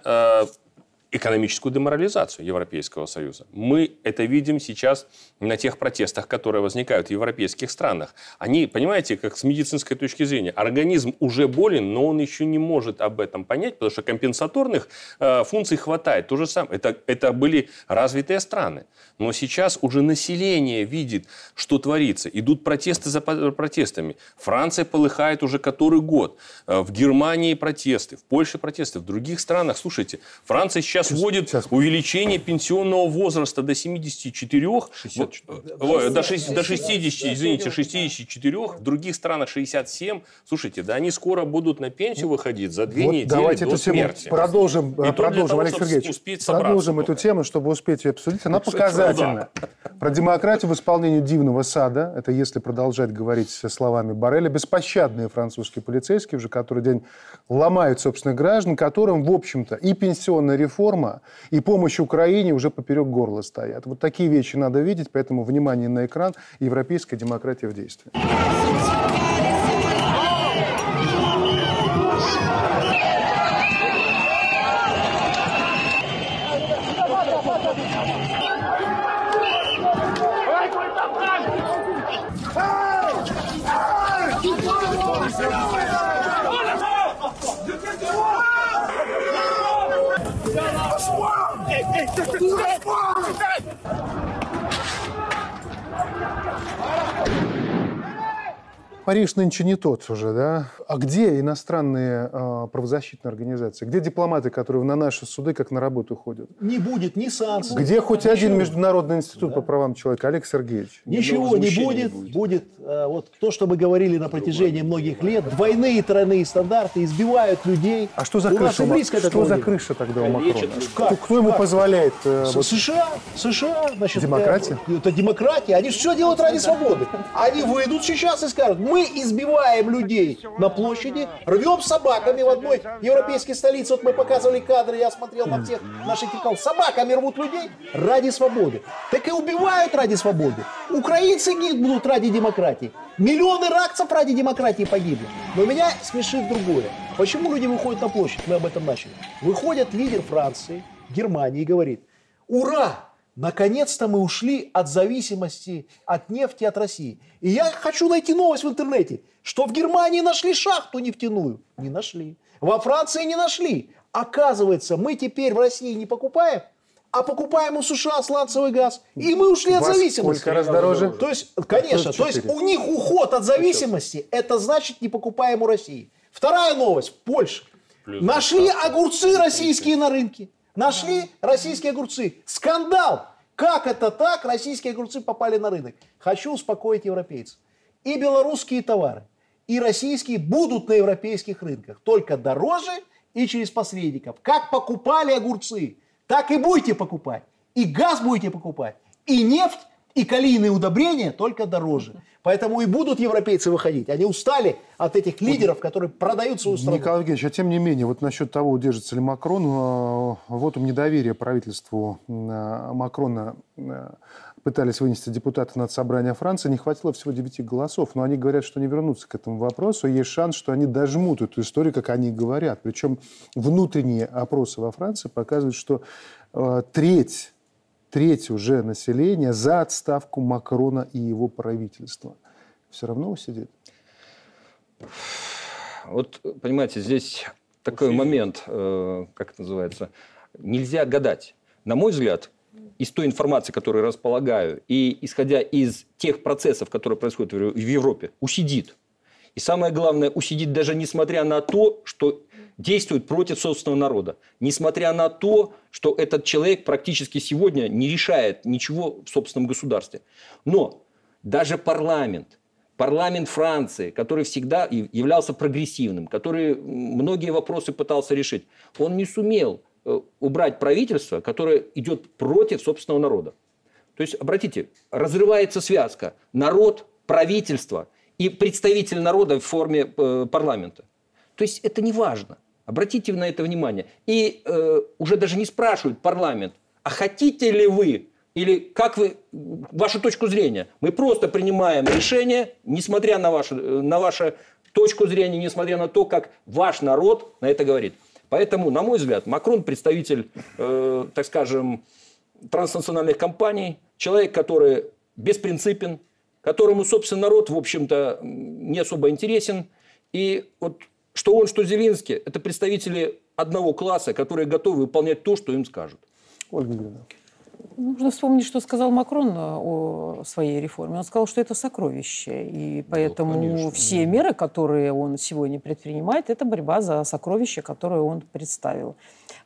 экономическую деморализацию Европейского Союза. Мы это видим сейчас на тех протестах, которые возникают в европейских странах. Они, понимаете, как с медицинской точки зрения, организм уже болен, но он еще не может об этом понять, потому что компенсаторных э, функций хватает. То же самое. Это, это были развитые страны. Но сейчас уже население видит, что творится. Идут протесты за протестами. Франция полыхает уже который год. Э, в Германии протесты, в Польше протесты, в других странах. Слушайте, Франция сейчас сейчас вводит сейчас. увеличение пенсионного возраста до 74, 64. до, 60, до 60, извините, 64, в других странах 67. Слушайте, да они скоро будут на пенсию выходить за две вот недели давайте до эту смерти. Тему продолжим, И продолжим того, Олег Сергеевич, продолжим эту тему, чтобы успеть ее обсудить. Она показательна. Про демократию в исполнении дивного сада, это если продолжать говорить словами Барреля, беспощадные французские полицейские уже который день ломают собственных граждан, которым, в общем-то, и пенсионная реформа, реформа и помощь Украине уже поперек горла стоят. Вот такие вещи надо видеть, поэтому внимание на экран. Европейская демократия в действии. Париж нынче не тот уже, да? А где иностранные э, правозащитные организации? Где дипломаты, которые на наши суды как на работу ходят? Не будет ни санкций. Где хоть Ничего. один международный институт да. по правам человека? Олег Сергеевич. Ничего не будет. будет. Будет э, вот то, что мы говорили на протяжении многих лет. Двойные тройные стандарты избивают людей. А что за крыша? Что за крыша тогда у Макрона? Как? Кто, кто ему позволяет? Э, вот... США. США. Значит, демократия? Э, это демократия. Они все делают ради свободы. Они выйдут сейчас и скажут, мы избиваем людей на площади, рвем собаками в одной европейской столице. Вот мы показывали кадры, я смотрел на всех наших телеканалов. Собаками рвут людей ради свободы. Так и убивают ради свободы. Украинцы гибнут ради демократии. Миллионы ракцев ради демократии погибли. Но меня смешит другое. Почему люди выходят на площадь? Мы об этом начали. Выходит лидер Франции, Германии и говорит, ура, Наконец-то мы ушли от зависимости от нефти от России. И я хочу найти новость в интернете, что в Германии нашли шахту нефтяную. Не нашли. Во Франции не нашли. Оказывается, мы теперь в России не покупаем, а покупаем у США сланцевый газ. И мы ушли от зависимости. Сколько раз дороже? То есть, конечно, то есть у них уход от зависимости, это значит не покупаем у России. Вторая новость. Польша. Нашли огурцы российские на рынке. Нашли российские огурцы. Скандал! Как это так? Российские огурцы попали на рынок. Хочу успокоить европейцев. И белорусские товары, и российские будут на европейских рынках. Только дороже и через посредников. Как покупали огурцы, так и будете покупать. И газ будете покупать, и нефть, и калийные удобрения только дороже. Поэтому и будут европейцы выходить. Они устали от этих лидеров, которые продают свою страну. Николай Евгеньевич, а тем не менее, вот насчет того, удержится ли Макрон, э, вот у недоверия правительству э, Макрона э, пытались вынести депутаты над собрания Франции, не хватило всего 9 голосов. Но они говорят, что не вернутся к этому вопросу. Есть шанс, что они дожмут эту историю, как они говорят. Причем внутренние опросы во Франции показывают, что треть треть уже населения за отставку Макрона и его правительства. Все равно усидит? Вот, понимаете, здесь такой момент, э, как это называется, нельзя гадать. На мой взгляд, из той информации, которую располагаю, и исходя из тех процессов, которые происходят в Европе, усидит. И самое главное, усидит даже несмотря на то, что действует против собственного народа. Несмотря на то, что этот человек практически сегодня не решает ничего в собственном государстве. Но даже парламент, парламент Франции, который всегда являлся прогрессивным, который многие вопросы пытался решить, он не сумел э, убрать правительство, которое идет против собственного народа. То есть, обратите, разрывается связка народ, правительство и представитель народа в форме э, парламента. То есть это не важно. Обратите на это внимание. И э, уже даже не спрашивают парламент, а хотите ли вы или как вы, вашу точку зрения. Мы просто принимаем решение, несмотря на вашу, на вашу точку зрения, несмотря на то, как ваш народ на это говорит. Поэтому, на мой взгляд, Макрон представитель, э, так скажем, транснациональных компаний, человек, который беспринципен, которому, собственно, народ, в общем-то, не особо интересен. И вот что он, что Зеленский – это представители одного класса, которые готовы выполнять то, что им скажут. Ольга Юрьевна. Нужно вспомнить, что сказал Макрон о своей реформе. Он сказал, что это сокровище. И поэтому ну, конечно, все да. меры, которые он сегодня предпринимает, это борьба за сокровище, которое он представил.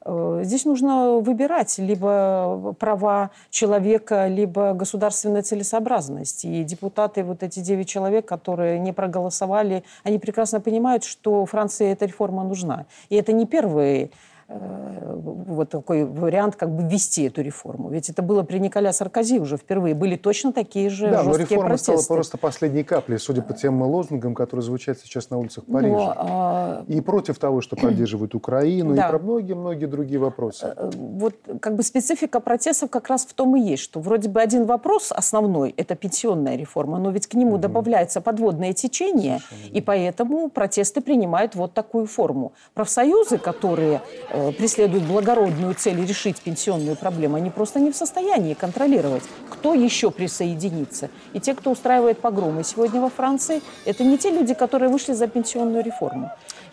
Э, здесь нужно выбирать либо права человека, либо государственная целесообразность. И депутаты, вот эти девять человек, которые не проголосовали, они прекрасно понимают, что Франции эта реформа нужна. И это не первые Э, вот такой вариант как бы ввести эту реформу. Ведь это было при Николя Саркози уже впервые. Были точно такие же да, жесткие но реформа протесты. стала просто последней каплей, судя по тем лозунгам, которые звучат сейчас на улицах Парижа. Но, а... И против того, что поддерживают Украину, да. и про многие-многие другие вопросы. Э, вот как бы специфика протестов как раз в том и есть, что вроде бы один вопрос основной – это пенсионная реформа, но ведь к нему угу. добавляется подводное течение, Совершенно. и поэтому протесты принимают вот такую форму. Профсоюзы, которые Э, преследуют благородную цель решить пенсионную проблему, они просто не в состоянии контролировать, кто еще присоединится. И те, кто устраивает погромы сегодня во Франции, это не те люди, которые вышли за пенсионную реформу.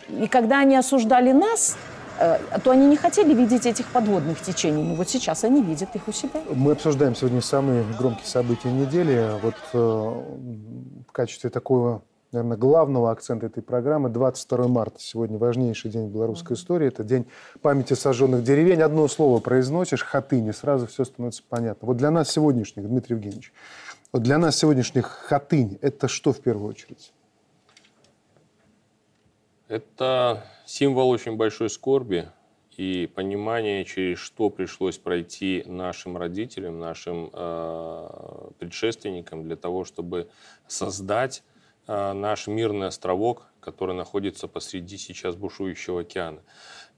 И когда они осуждали нас, э, то они не хотели видеть этих подводных течений. Но вот сейчас они видят их у себя. Мы обсуждаем сегодня самые громкие события недели. Вот э, в качестве такого наверное, главного акцента этой программы. 22 марта, сегодня важнейший день белорусской истории. Это день памяти сожженных деревень. Одно слово произносишь, хатыни, сразу все становится понятно. Вот для нас сегодняшних, Дмитрий Евгеньевич, вот для нас сегодняшних хатынь – это что в первую очередь? Это символ очень большой скорби и понимания, через что пришлось пройти нашим родителям, нашим э, предшественникам для того, чтобы создать наш мирный островок, который находится посреди сейчас бушующего океана.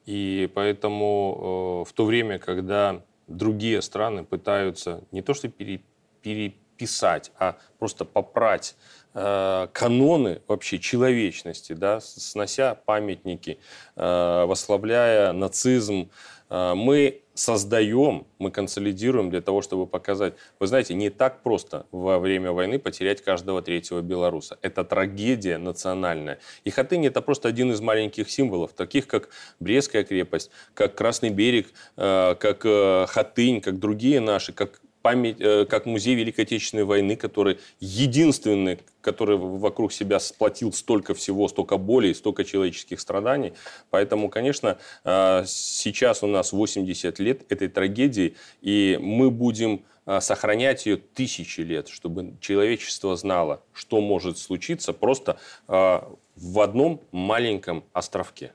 И поэтому э, в то время, когда другие страны пытаются не то что пере, переписать, а просто попрать Э, каноны вообще человечности, да, снося памятники, э, восславляя нацизм, э, мы создаем, мы консолидируем для того, чтобы показать. Вы знаете, не так просто во время войны потерять каждого третьего белоруса. Это трагедия национальная. И Хатынь – это просто один из маленьких символов, таких как Брестская крепость, как Красный берег, как Хатынь, как другие наши, как память, э, как музей Великой Отечественной войны, который единственный, который вокруг себя сплотил столько всего, столько боли, столько человеческих страданий. Поэтому, конечно, э, сейчас у нас 80 лет этой трагедии, и мы будем э, сохранять ее тысячи лет, чтобы человечество знало, что может случиться просто в одном маленьком островке.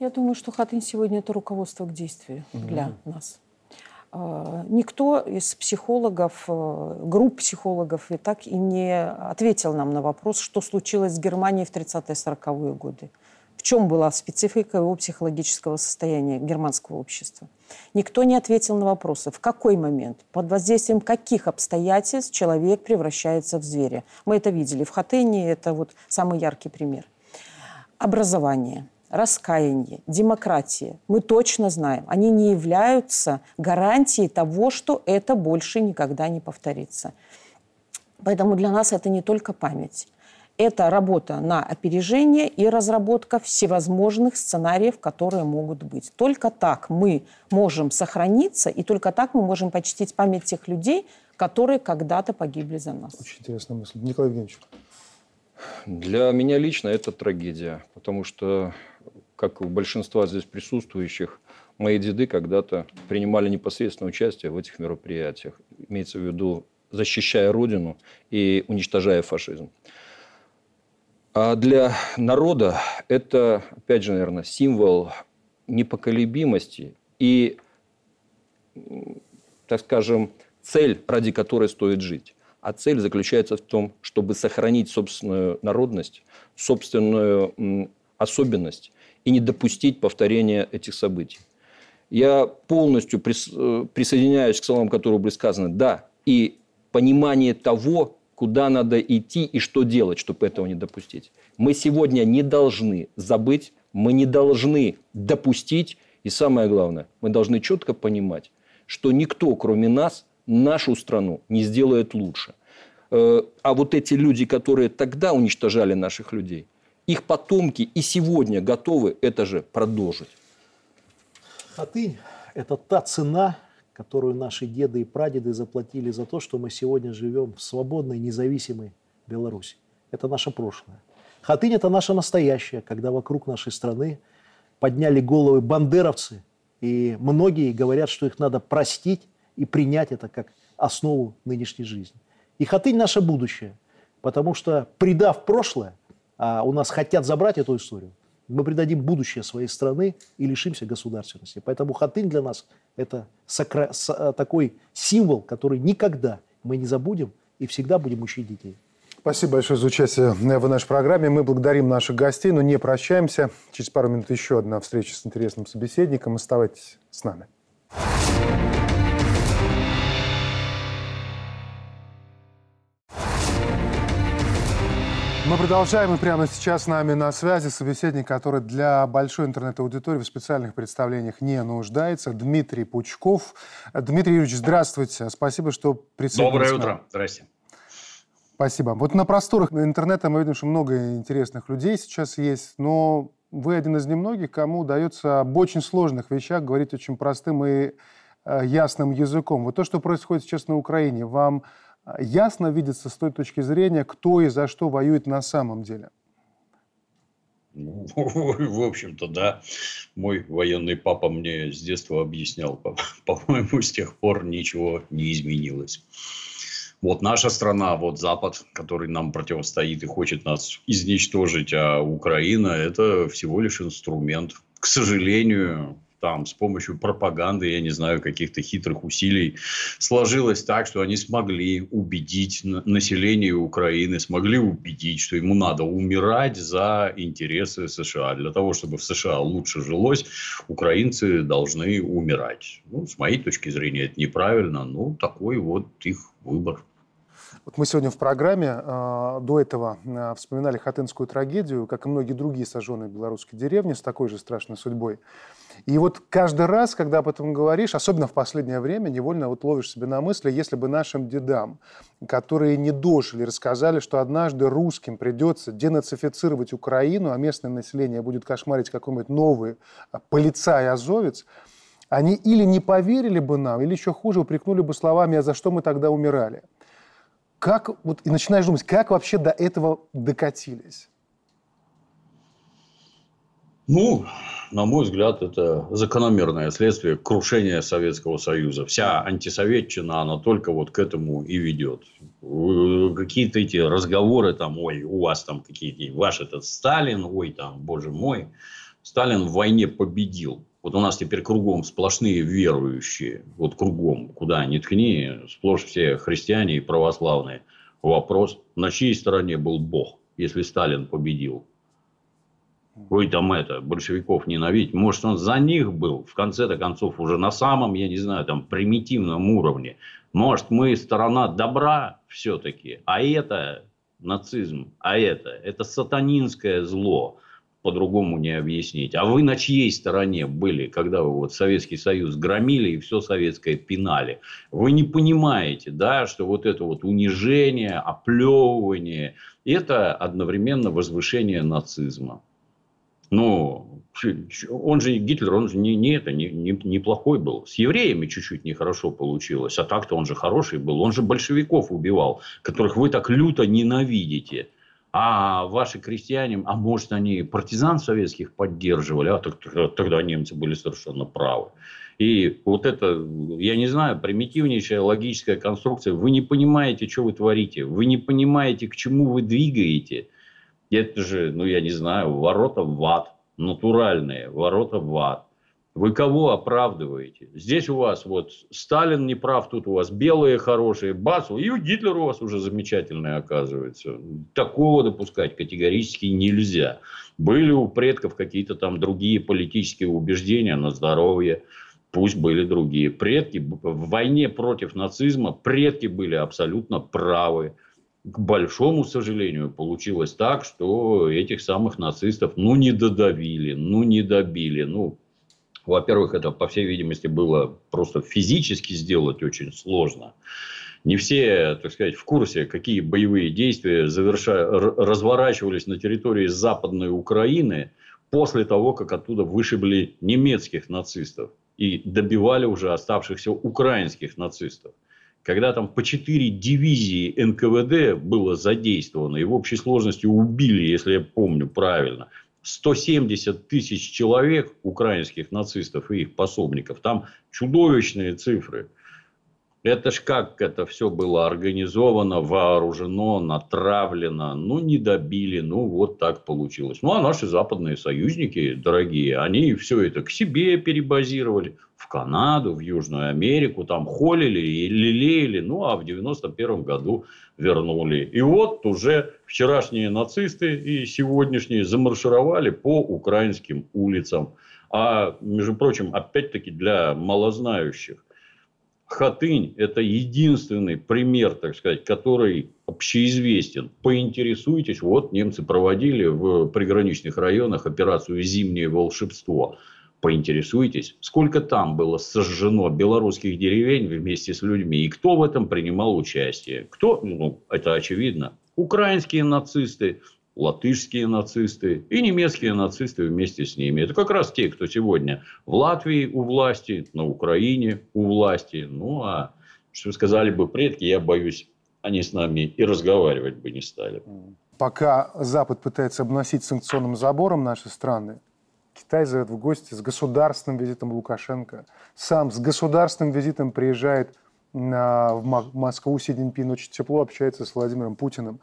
Я думаю, что Хатынь сегодня это руководство к действию для нас. А, никто из психологов, э, групп психологов и так и не ответил нам на вопрос, что случилось с Германией в 30-40-е годы. В чем была специфика его психологического состояния германского общества. Никто не ответил на вопросы, в какой момент, под воздействием каких обстоятельств человек превращается в зверя. Мы это видели в Хатыне, это вот самый яркий пример. Образование – раскаяние, демократия, мы точно знаем, они не являются гарантией того, что это больше никогда не повторится. Поэтому для нас это не только память. Это работа на опережение и разработка всевозможных сценариев, которые могут быть. Только так мы можем сохраниться, и только так мы можем почтить память тех людей, которые когда-то погибли за нас. Очень интересная мысль. Николай Евгеньевич. Для меня лично это трагедия, потому что как у большинства здесь присутствующих, мои деды когда-то принимали непосредственное участие в этих мероприятиях. Имеется в виду, защищая Родину и уничтожая фашизм. А для народа это, опять же, наверное, символ непоколебимости и, так скажем, цель, ради которой стоит жить. А цель заключается в том, чтобы сохранить собственную народность, собственную особенность и не допустить повторения этих событий. Я полностью э, присоединяюсь к словам, которые были сказаны. Да, и понимание того, куда надо идти и что делать, чтобы этого не допустить. Мы сегодня не должны забыть, мы не должны допустить, и самое главное, мы должны четко понимать, что никто, кроме нас, нашу страну не сделает лучше. Э, а вот эти люди, которые тогда уничтожали наших людей, их потомки и сегодня готовы это же продолжить. Хатынь – это та цена, которую наши деды и прадеды заплатили за то, что мы сегодня живем в свободной, независимой Беларуси. Это наше прошлое. Хатынь – это наше настоящее, когда вокруг нашей страны подняли головы бандеровцы, и многие говорят, что их надо простить и принять это как основу нынешней жизни. И Хатынь – наше будущее, потому что, предав прошлое, а у нас хотят забрать эту историю, мы предадим будущее своей страны и лишимся государственности. Поэтому Хатынь для нас – это сакра... Э, такой символ, который никогда мы не забудем и всегда будем учить детей. Спасибо большое за участие в нашей программе. Мы благодарим наших гостей, но не прощаемся. Через пару минут еще одна встреча с интересным собеседником. Оставайтесь с нами. Мы продолжаем, и прямо сейчас с нами на связи собеседник, который для большой интернет-аудитории в специальных представлениях не нуждается, Дмитрий Пучков. Дмитрий Юрьевич, здравствуйте. Спасибо, что присоединились. Доброе утро. Здрасте. Спасибо. Вот на просторах интернета мы видим, что много интересных людей сейчас есть, но вы один из немногих, кому удается об очень сложных вещах говорить очень простым и э, ясным языком. Вот то, что происходит сейчас на Украине, вам ясно видится с той точки зрения, кто и за что воюет на самом деле? Ну, в общем-то, да. Мой военный папа мне с детства объяснял. По-моему, с тех пор ничего не изменилось. Вот наша страна, вот Запад, который нам противостоит и хочет нас изничтожить, а Украина – это всего лишь инструмент. К сожалению, там с помощью пропаганды, я не знаю, каких-то хитрых усилий сложилось так, что они смогли убедить население Украины, смогли убедить, что ему надо умирать за интересы США. Для того, чтобы в США лучше жилось, украинцы должны умирать. Ну, с моей точки зрения, это неправильно, но такой вот их выбор. Вот мы сегодня в программе э, до этого э, вспоминали Хатынскую трагедию, как и многие другие сожженные белорусские деревни с такой же страшной судьбой. И вот каждый раз, когда об этом говоришь, особенно в последнее время, невольно вот ловишь себе на мысли, если бы нашим дедам, которые не дожили, рассказали, что однажды русским придется денацифицировать Украину, а местное население будет кошмарить какой-нибудь новый а, полицай-азовец, они или не поверили бы нам, или еще хуже упрекнули бы словами, а за что мы тогда умирали. Как, вот, и начинаешь думать, как вообще до этого докатились? Ну, на мой взгляд, это закономерное следствие крушения Советского Союза. Вся антисоветчина, она только вот к этому и ведет. Какие-то эти разговоры, там, ой, у вас там какие-то, ваш этот Сталин, ой, там, боже мой, Сталин в войне победил. Вот у нас теперь кругом сплошные верующие. Вот кругом, куда ни ткни, сплошь все христиане и православные. Вопрос, на чьей стороне был Бог, если Сталин победил? Ой, там это, большевиков ненавидеть. Может, он за них был, в конце-то концов, уже на самом, я не знаю, там, примитивном уровне. Может, мы сторона добра все-таки, а это нацизм, а это, это сатанинское зло, по-другому не объяснить. А вы на чьей стороне были, когда вы вот Советский Союз громили и все советское пинали? Вы не понимаете, да, что вот это вот унижение, оплевывание, это одновременно возвышение нацизма. Но он же Гитлер, он же не, не это, не, не, не плохой был. С евреями чуть-чуть нехорошо получилось. А так-то он же хороший был. Он же большевиков убивал, которых вы так люто ненавидите. А ваши крестьяне, а может они партизан советских поддерживали, а тогда немцы были совершенно правы. И вот это, я не знаю, примитивнейшая логическая конструкция. Вы не понимаете, что вы творите. Вы не понимаете, к чему вы двигаете. Это же, ну я не знаю, ворота в ад. Натуральные ворота в ад. Вы кого оправдываете? Здесь у вас вот Сталин не прав, тут у вас белые хорошие, бац, и у Гитлера у вас уже замечательные оказывается. Такого допускать категорически нельзя. Были у предков какие-то там другие политические убеждения на здоровье. Пусть были другие. Предки в войне против нацизма, предки были абсолютно правы к большому сожалению, получилось так, что этих самых нацистов, ну, не додавили, ну, не добили. Ну, во-первых, это, по всей видимости, было просто физически сделать очень сложно. Не все, так сказать, в курсе, какие боевые действия заверша... разворачивались на территории Западной Украины после того, как оттуда вышибли немецких нацистов и добивали уже оставшихся украинских нацистов когда там по 4 дивизии НКВД было задействовано, и в общей сложности убили, если я помню правильно, 170 тысяч человек, украинских нацистов и их пособников. Там чудовищные цифры. Это ж как это все было организовано, вооружено, натравлено. Ну, не добили, ну, вот так получилось. Ну, а наши западные союзники, дорогие, они все это к себе перебазировали. В Канаду, в Южную Америку, там холили и лелеяли. Ну, а в 91 году вернули. И вот уже вчерашние нацисты и сегодняшние замаршировали по украинским улицам. А, между прочим, опять-таки для малознающих Хатынь – это единственный пример, так сказать, который общеизвестен. Поинтересуйтесь, вот немцы проводили в приграничных районах операцию «Зимнее волшебство». Поинтересуйтесь, сколько там было сожжено белорусских деревень вместе с людьми, и кто в этом принимал участие. Кто, ну, это очевидно, украинские нацисты, латышские нацисты и немецкие нацисты вместе с ними. Это как раз те, кто сегодня в Латвии у власти, на Украине у власти. Ну, а что сказали бы предки, я боюсь, они с нами и разговаривать бы не стали. Пока Запад пытается обносить санкционным забором наши страны, Китай зовет в гости с государственным визитом Лукашенко. Сам с государственным визитом приезжает в Москву Си Цзиньпин, очень тепло общается с Владимиром Путиным.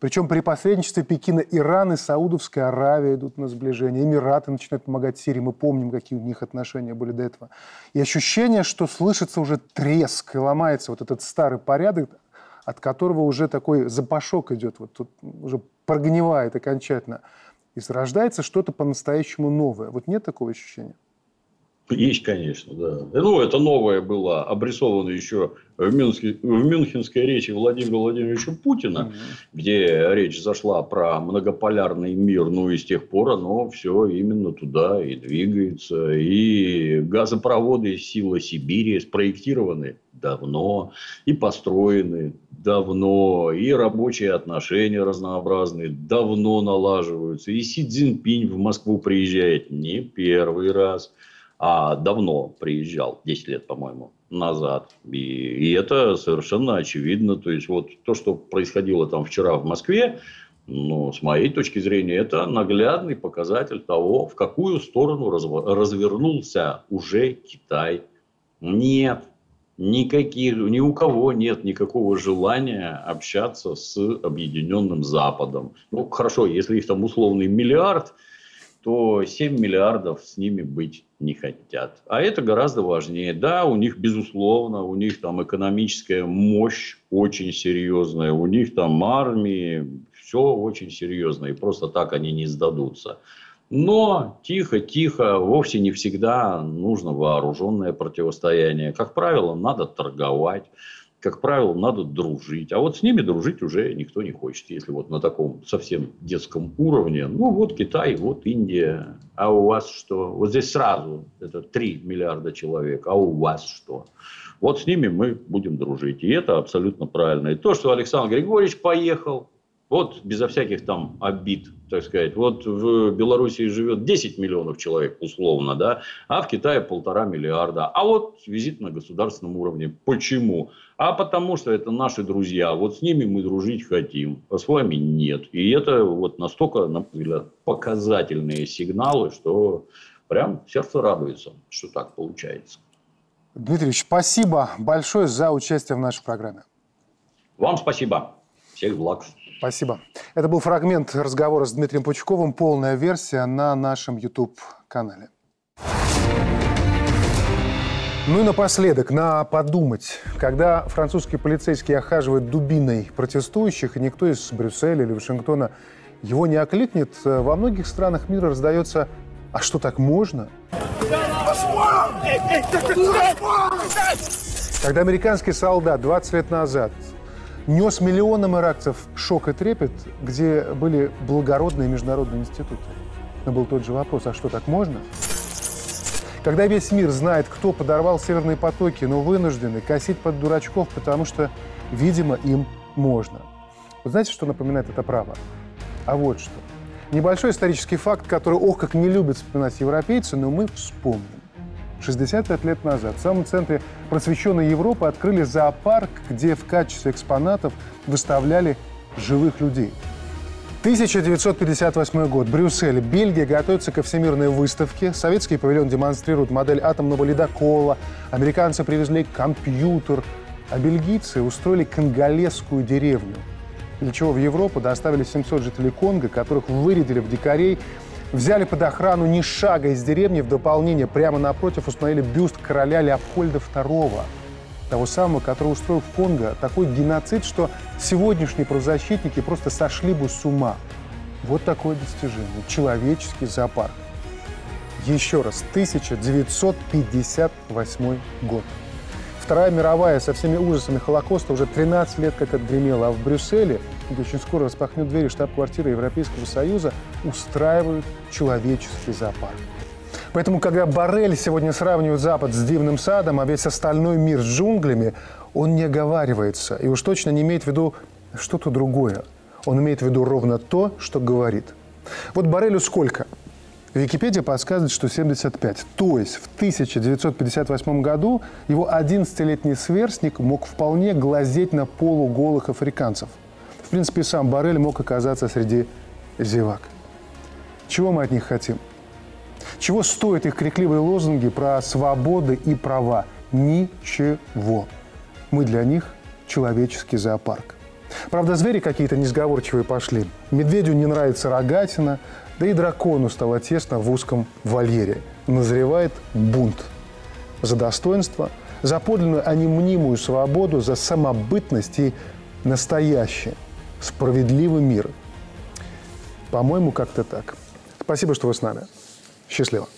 Причем при посредничестве Пекина Иран и Саудовская Аравия идут на сближение. Эмираты начинают помогать Сирии. Мы помним, какие у них отношения были до этого. И ощущение, что слышится уже треск и ломается вот этот старый порядок, от которого уже такой запашок идет, вот тут уже прогнивает окончательно. И зарождается что-то по-настоящему новое. Вот нет такого ощущения? Есть, конечно, да. Ну, это новое было обрисовано еще в, Мюнхе, в мюнхенской речи Владимира Владимировича Путина, угу. где речь зашла про многополярный мир. Ну, и с тех пор оно все именно туда и двигается. И газопроводы «Сила Сибири» спроектированы давно и построены давно, и рабочие отношения разнообразные давно налаживаются. И Си Цзиньпинь в Москву приезжает не первый раз – а давно приезжал, 10 лет, по-моему, назад. И, и это совершенно очевидно. То есть, вот то, что происходило там вчера в Москве, ну, с моей точки зрения, это наглядный показатель того, в какую сторону развернулся уже Китай. Нет никаких, ни у кого нет никакого желания общаться с Объединенным Западом. Ну, хорошо, если их там условный миллиард – то 7 миллиардов с ними быть не хотят. А это гораздо важнее. Да, у них, безусловно, у них там экономическая мощь очень серьезная, у них там армии, все очень серьезно, и просто так они не сдадутся. Но тихо-тихо, вовсе не всегда нужно вооруженное противостояние. Как правило, надо торговать как правило, надо дружить. А вот с ними дружить уже никто не хочет. Если вот на таком совсем детском уровне, ну вот Китай, вот Индия, а у вас что? Вот здесь сразу это 3 миллиарда человек, а у вас что? Вот с ними мы будем дружить. И это абсолютно правильно. И то, что Александр Григорьевич поехал, вот безо всяких там обид, так сказать. Вот в Беларуси живет 10 миллионов человек условно, да, а в Китае полтора миллиарда. А вот визит на государственном уровне. Почему? А потому что это наши друзья. Вот с ними мы дружить хотим, а с вами нет. И это вот настолько, на взгляд, показательные сигналы, что прям сердце радуется, что так получается. Дмитрий спасибо большое за участие в нашей программе. Вам спасибо. Всех благ. Спасибо. Это был фрагмент разговора с Дмитрием Пучковым. Полная версия на нашем YouTube-канале. Ну и напоследок, на подумать. Когда французские полицейские охаживают дубиной протестующих, и никто из Брюсселя или Вашингтона его не окликнет, во многих странах мира раздается «А что, так можно?» Когда американский солдат 20 лет назад нес миллионам иракцев шок и трепет, где были благородные международные институты. Но был тот же вопрос, а что так можно? Когда весь мир знает, кто подорвал северные потоки, но вынуждены косить под дурачков, потому что, видимо, им можно. Вы знаете, что напоминает это право? А вот что. Небольшой исторический факт, который, ох, как не любят вспоминать европейцы, но мы вспомним. 65 лет назад в самом центре просвещенной Европы открыли зоопарк, где в качестве экспонатов выставляли живых людей. 1958 год. Брюссель. Бельгия готовится ко всемирной выставке. Советский павильон демонстрирует модель атомного ледокола. Американцы привезли компьютер. А бельгийцы устроили конголезскую деревню. Для чего в Европу доставили 700 жителей Конго, которых вырядили в дикарей Взяли под охрану ни шага из деревни. В дополнение прямо напротив установили бюст короля Леопольда II. Того самого, который устроил в Конго такой геноцид, что сегодняшние правозащитники просто сошли бы с ума. Вот такое достижение. Человеческий зоопарк. Еще раз, 1958 год. Вторая мировая со всеми ужасами Холокоста уже 13 лет как отгремела, а в Брюсселе, где очень скоро распахнет двери штаб-квартиры Европейского Союза, устраивают человеческий зоопарк. Поэтому, когда Барель сегодня сравнивает Запад с дивным садом, а весь остальной мир с джунглями, он не оговаривается и уж точно не имеет в виду что-то другое. Он имеет в виду ровно то, что говорит. Вот Барелю сколько? Википедия подсказывает, что 75. То есть в 1958 году его 11-летний сверстник мог вполне глазеть на полуголых африканцев. В принципе, сам Барель мог оказаться среди зевак. Чего мы от них хотим? Чего стоят их крикливые лозунги про свободы и права? Ничего. Мы для них человеческий зоопарк. Правда, звери какие-то несговорчивые пошли. Медведю не нравится рогатина, да и дракону стало тесно в узком вольере. Назревает бунт. За достоинство, за подлинную, а не мнимую свободу, за самобытность и настоящий, справедливый мир. По-моему, как-то так. Спасибо, что вы с нами. Счастливо.